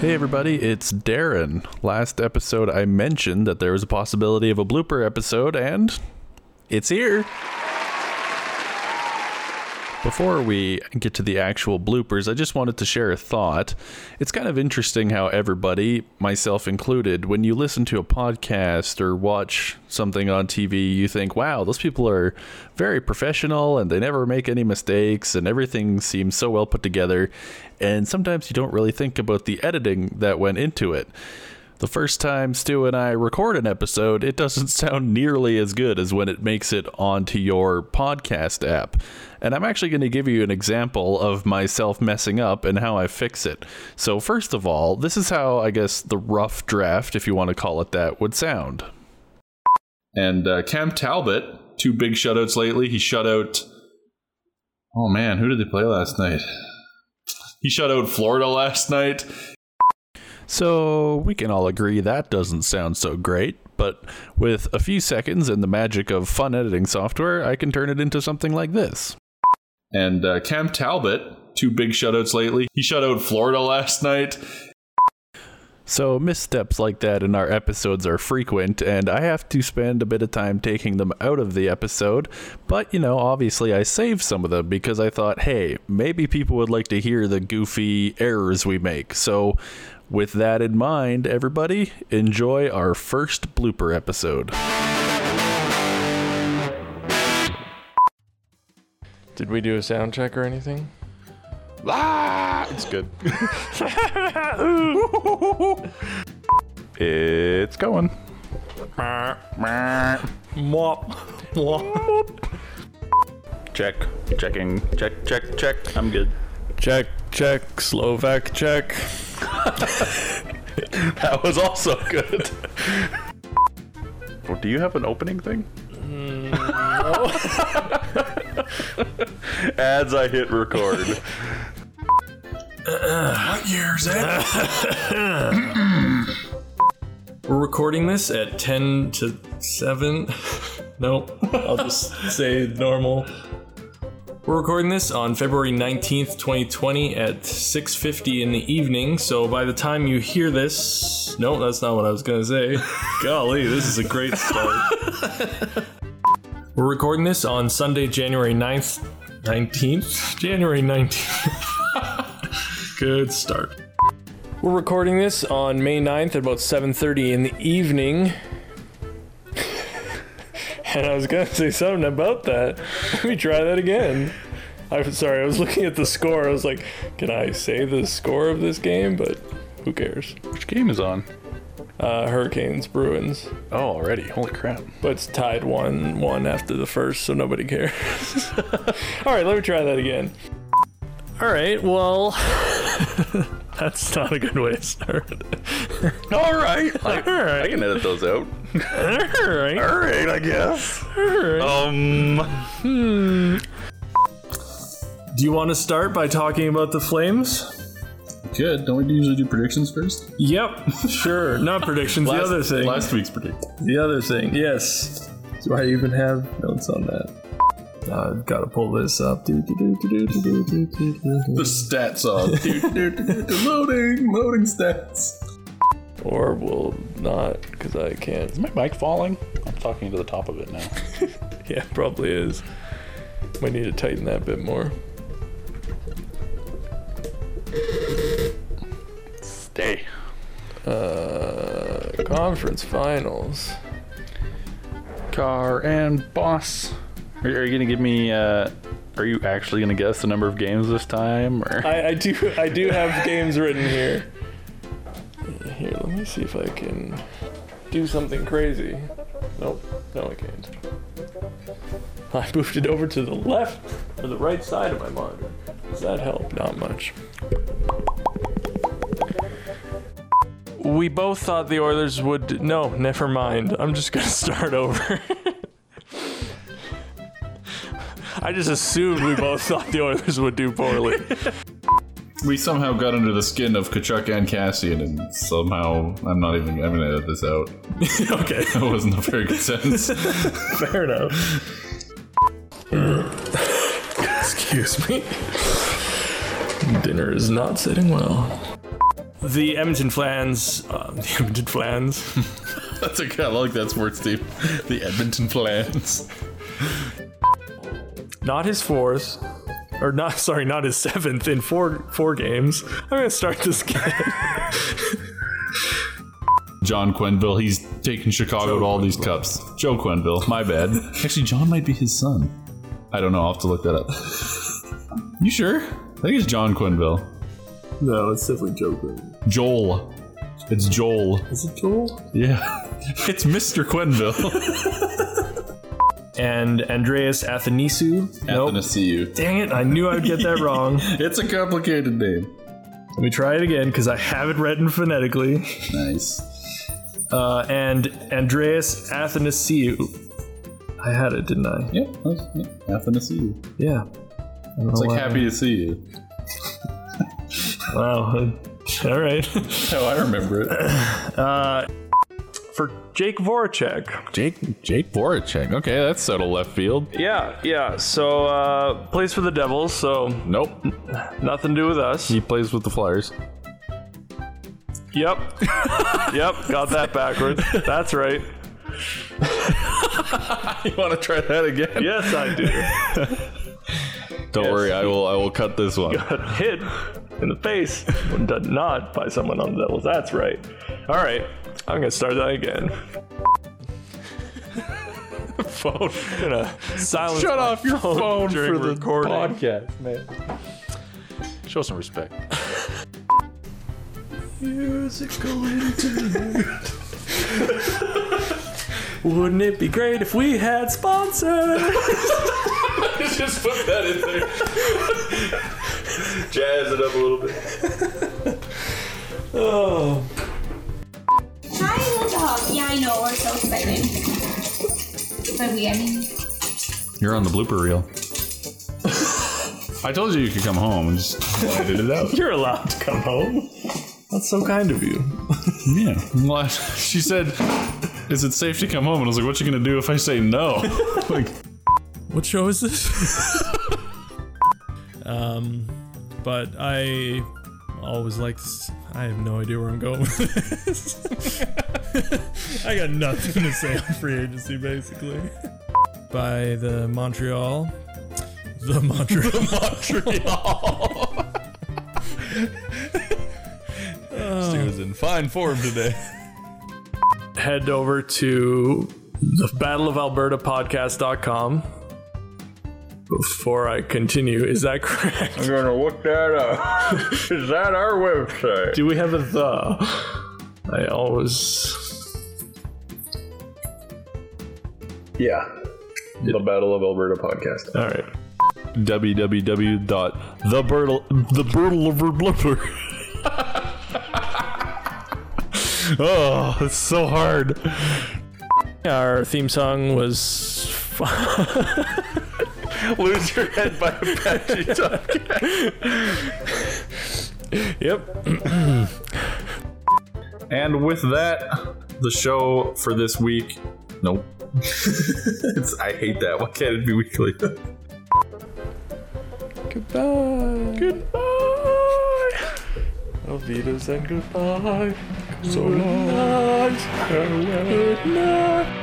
Hey everybody, it's Darren. Last episode I mentioned that there was a possibility of a blooper episode, and it's here. Before we get to the actual bloopers, I just wanted to share a thought. It's kind of interesting how everybody, myself included, when you listen to a podcast or watch something on TV, you think, wow, those people are very professional and they never make any mistakes and everything seems so well put together. And sometimes you don't really think about the editing that went into it the first time Stu and I record an episode, it doesn't sound nearly as good as when it makes it onto your podcast app. And I'm actually going to give you an example of myself messing up and how I fix it. So, first of all, this is how I guess the rough draft, if you want to call it that, would sound. And uh, Cam Talbot, two big shutouts lately. He shut out. Oh man, who did they play last night? He shut out Florida last night. So we can all agree that doesn't sound so great, but with a few seconds and the magic of fun editing software, I can turn it into something like this. And uh, Cam Talbot, two big shutouts lately. He shut out Florida last night. So missteps like that in our episodes are frequent, and I have to spend a bit of time taking them out of the episode. But, you know, obviously I saved some of them because I thought, hey, maybe people would like to hear the goofy errors we make. So with that in mind, everybody, enjoy our first blooper episode. Did we do a sound check or anything? Ah, it's good. it's going. Mop. Mop. Check. Checking. Check, check, check. I'm good. Check, check, Slovak check. that was also good. well, do you have an opening thing? Mm, no. As I hit record. what year is it? We're recording this at 10 to 7. nope. I'll just say normal. We're recording this on February 19th, 2020 at 6:50 in the evening. So by the time you hear this, no, that's not what I was going to say. Golly, this is a great start. We're recording this on Sunday, January 9th, 19th, January 19th. Good start. We're recording this on May 9th at about 7:30 in the evening. And I was gonna say something about that. Let me try that again. I'm sorry, I was looking at the score. I was like, can I say the score of this game? But who cares? Which game is on? Uh, Hurricanes, Bruins. Oh, already. Holy crap. But it's tied 1 1 after the first, so nobody cares. All right, let me try that again. All right, well, that's not a good way to start. All right. I, All right. I can edit those out. All right. All right, I guess. All right. Um. Hmm. Do you want to start by talking about the Flames? Good. Don't we usually do predictions first? Yep. Sure. Not predictions. last, the other thing. Last week's prediction. The other thing. Yes. Do I even have notes on that? Uh, I've got to pull this up. The stats up. loading, loading stats. Or will not, because I can't. Is my mic falling? I'm talking to the top of it now. yeah, probably is. Might need to tighten that a bit more. Stay. Uh, conference finals. Car and boss. Are, are you gonna give me? Uh, are you actually gonna guess the number of games this time? Or I, I do. I do have games written here. Here, let me see if I can do something crazy. Nope. No, I can't. I moved it over to the left or the right side of my monitor. Does that help? Not much. We both thought the Oilers would. No, never mind. I'm just gonna start over. I just assumed we both thought the Oilers would do poorly. We somehow got under the skin of Tkachuk and Kassian, and somehow I'm not even. I'm gonna edit this out. okay, that wasn't a very good sentence. Fair enough. Excuse me. Dinner is not sitting well. the Edmonton Flans, uh, the Edmonton Flans, That's a I like that sports team. The Edmonton Flans. not his fourth, or not, sorry, not his seventh in four four games. I'm gonna start this game. John Quenneville, he's taking Chicago to all these cups. Joe Quenneville, my bad. Actually, John might be his son. I don't know. I'll have to look that up. You sure? I think it's John Quenneville. no, it's definitely Joker. Joel. It's Joel. Is it Joel? Yeah. It's Mr. Quenneville. And Andreas Athanasiou. Nope. Athanasiou. Dang it! I knew I'd get that wrong. It's a complicated name. Let me try it again because I have it written phonetically. Nice. Uh, and Andreas Athanasiou. I had it, didn't I? Yep. Yeah, Athanasiou. Yeah. It's like happy to see you. Wow. All right. Oh, I remember it. For Jake Voracek. Jake Jake Voracek. Okay, that's subtle left field. Yeah, yeah. So uh, plays for the Devils. So Nope. nothing to do with us. He plays with the Flyers. Yep. yep. Got that backwards. That's right. You want to try that again? Yes, I do. Don't worry, I will. I will cut this one. Got hit in the face, but not by someone on the Devils. That's right. All right. I'm gonna start that again. phone. Gonna silence. Shut off your phone during for the recording. podcast, man. Show some respect. Musical interlude. Wouldn't it be great if we had sponsors? Just put that in there. Jazz it up a little bit. oh. I know. We're so excited. But we, I mean, You're on the blooper reel. I told you you could come home and just edited it out. You're allowed to come home. That's so kind of you. Yeah. Well, she said, "Is it safe to come home?" And I was like, "What you gonna do if I say no?" like, What show is this? um, but I always like. I have no idea where I'm going with this. I got nothing to say on free agency, basically. By the Montreal, the Montreal, Montreal. he was in fine form today. Head over to the Battle of Alberta podcast.com. Before I continue, is that correct? I'm gonna look that up. Is that our website? Do we have a the? I always. Yeah. The Battle of Alberta podcast. All right. www.thebirtle oh, it's so hard. Our theme song was. Lose your head by Apache Duck. Yep. And with that, the show for this week. Nope. it's, I hate that. Why can't it be weekly? Goodbye. Goodbye. Alvidas and goodbye. So long. Good night.